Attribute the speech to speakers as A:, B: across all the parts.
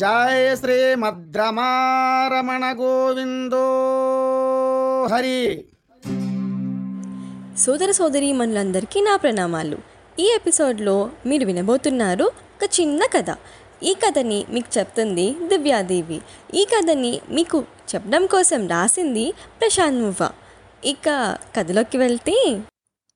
A: జయ శ్రీమద్రమారమణ గోవిందో హరి
B: సోదర సోదరి మనులందరికీ నా ప్రణామాలు. ఈ ఎపిసోడ్లో మీరు వినబోతున్నారు ఒక చిన్న కథ. ఈ కథని మీకు చెప్తుంది దివ్యాదేవి. ఈ కథని మీకు చెప్పడం కోసం రాసింది ప్రశాంత్ మువ్వ. ఇక కథలోకి వెళ్తే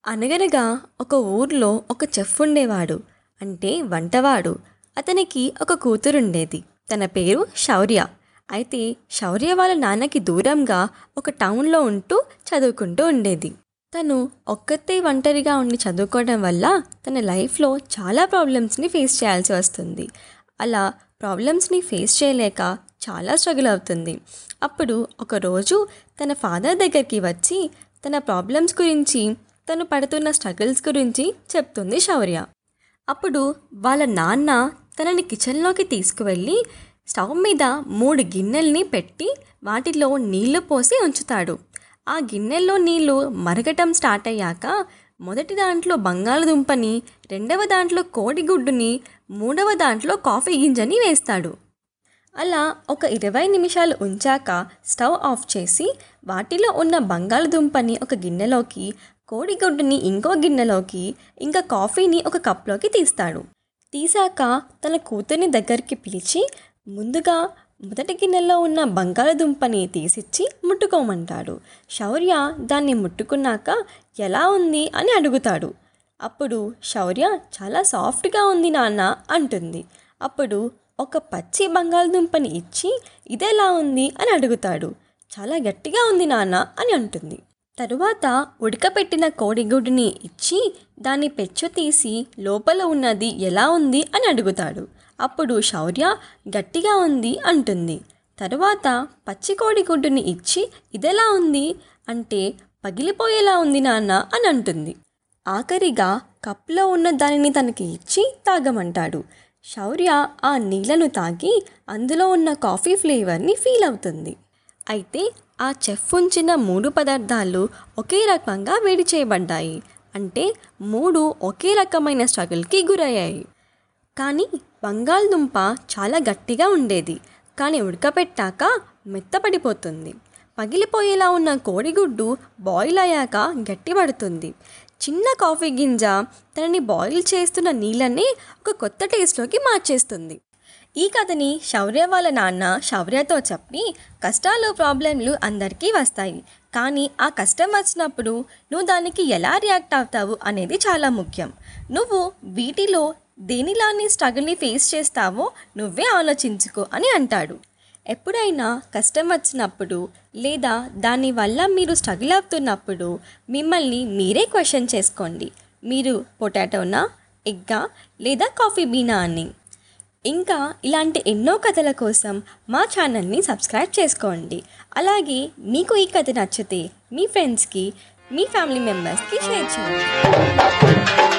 B: అనగనగా ఒక ఊర్లో ఒక చెఫ్ ఉండేవాడు. అంటే వంటవాడు. అతనికి ఒక కూతురుండేది. తన పేరు శౌర్య. అయితే శౌర్య వాళ్ళ నాన్నకి దూరంగా ఒక టౌన్లో ఉంటూ చదువుకుంటూ ఉండేది. తను ఒక్కతే ఒంటరిగా ఉండి చదువుకోవడం వల్ల తన లైఫ్లో చాలా ప్రాబ్లమ్స్ని ఫేస్ చేయాల్సి వస్తుంది. అలా ప్రాబ్లమ్స్ని ఫేస్ చేయలేక చాలా స్ట్రగుల్ అవుతుంది. అప్పుడు ఒకరోజు తన ఫాదర్ దగ్గరికి వచ్చి తన ప్రాబ్లమ్స్ గురించి తను పడుతున్న స్ట్రగుల్స్ గురించి చెప్తుంది శౌర్య. అప్పుడు వాళ్ళ నాన్న తనని కిచెన్లోకి తీసుకువెళ్ళి స్టవ్ మీద మూడు గిన్నెల్ని పెట్టి వాటిలో నీళ్ళు పోసి ఉంచుతాడు. ఆ గిన్నెల్లో నీళ్ళు మరగటం స్టార్ట్ అయ్యాక మొదటి దాంట్లో బంగాళదుంపని రెండవ దాంట్లో కోడిగుడ్డుని మూడవ దాంట్లో కాఫీ గింజని వేస్తాడు. అలా ఒక ఇరవై నిమిషాలు ఉంచాక స్టవ్ ఆఫ్ చేసి వాటిలో ఉన్న బంగాళదుంపని ఒక గిన్నెలోకి కోడిగుడ్డుని ఇంకో గిన్నెలోకి ఇంకా కాఫీని ఒక కప్లోకి తీస్తాడు. తీసాక తన కూతుర్ని దగ్గరికి పిలిచి ముందుగా మొదటి గిన్నెలో ఉన్న బంగాళదుంపని తీసిచ్చి ముట్టుకోమంటాడు. శౌర్య దాన్ని ముట్టుకున్నాక ఎలా ఉంది? అని అడుగుతాడు. అప్పుడు శౌర్య చాలా సాఫ్ట్గా ఉంది నాన్న అంటుంది. అప్పుడు ఒక పచ్చి బంగాళదుంపని ఇచ్చి ఇదెలా ఉంది? అని అడుగుతాడు. చాలా గట్టిగా ఉంది నాన్న అని అంటుంది. తరువాత ఉడకపెట్టిన కోడిగుడ్డుని ఇచ్చి దాన్ని పెచ్చు తీసి లోపల ఉన్నది ఎలా ఉంది అని అడుగుతాడు. అప్పుడు శౌర్య గట్టిగా ఉంది అంటుంది. తరువాత పచ్చి కోడిగుడ్డుని ఇచ్చి ఇదెలా ఉంది? అంటే పగిలిపోయేలా ఉంది నాన్న అని అంటుంది. ఆఖరిగా కప్లో ఉన్న దానిని తనకి ఇచ్చి తాగమంటాడు శౌర్య ఆ నీళ్ళను తాగి అందులో ఉన్న కాఫీ ఫ్లేవర్ని ఫీల్ అవుతుంది. అయితే ఆ చెఫ్ ఉంచిన మూడు పదార్థాలు ఒకే రకంగా వేడి చేయబడ్డాయి. అంటే మూడు ఒకే రకమైన స్ట్రగుల్కి గురయ్యాయి. కానీ బంగాళదుంప చాలా గట్టిగా ఉండేది. కానీ ఉడకపెట్టాక మెత్తపడిపోతుంది. పగిలిపోయేలా ఉన్న కోడిగుడ్డు బాయిల్ అయ్యాక గట్టిపడుతుంది. చిన్న కాఫీ గింజ తనని బాయిల్ చేస్తున్న నీళ్ళని ఒక కొత్త టేస్ట్లోకి మార్చేస్తుంది. ఈ కథని శౌర్య వాళ్ళ నాన్న శౌర్యతో చెప్పి కష్టాలు ప్రాబ్లంలు అందరికీ వస్తాయి. కానీ ఆ కష్టం వచ్చినప్పుడు నువ్వు దానికి ఎలా రియాక్ట్ అవుతావు అనేది చాలా ముఖ్యం. నువ్వు వీటిలో దేనిలాని స్ట్రగుల్ని ఫేస్ చేస్తావో నువ్వే ఆలోచించుకో అని అంటాడు. ఎప్పుడైనా కష్టం వచ్చినప్పుడు లేదా దానివల్ల మీరు స్ట్రగుల్ అవుతున్నప్పుడు మిమ్మల్ని మీరే క్వశ్చన్ చేసుకోండి. మీరు పొటాటోనా ఎగ్గా లేదా కాఫీ బీనా అని. ఇంకా ఇలాంటి ఎన్నో కథల కోసం మా ఛానల్ని సబ్స్క్రైబ్ చేసుకోండి. అలాగే మీకు ఈ కథ నచ్చితే మీ ఫ్రెండ్స్కి మీ ఫ్యామిలీ మెంబర్స్కి షేర్ చేయండి.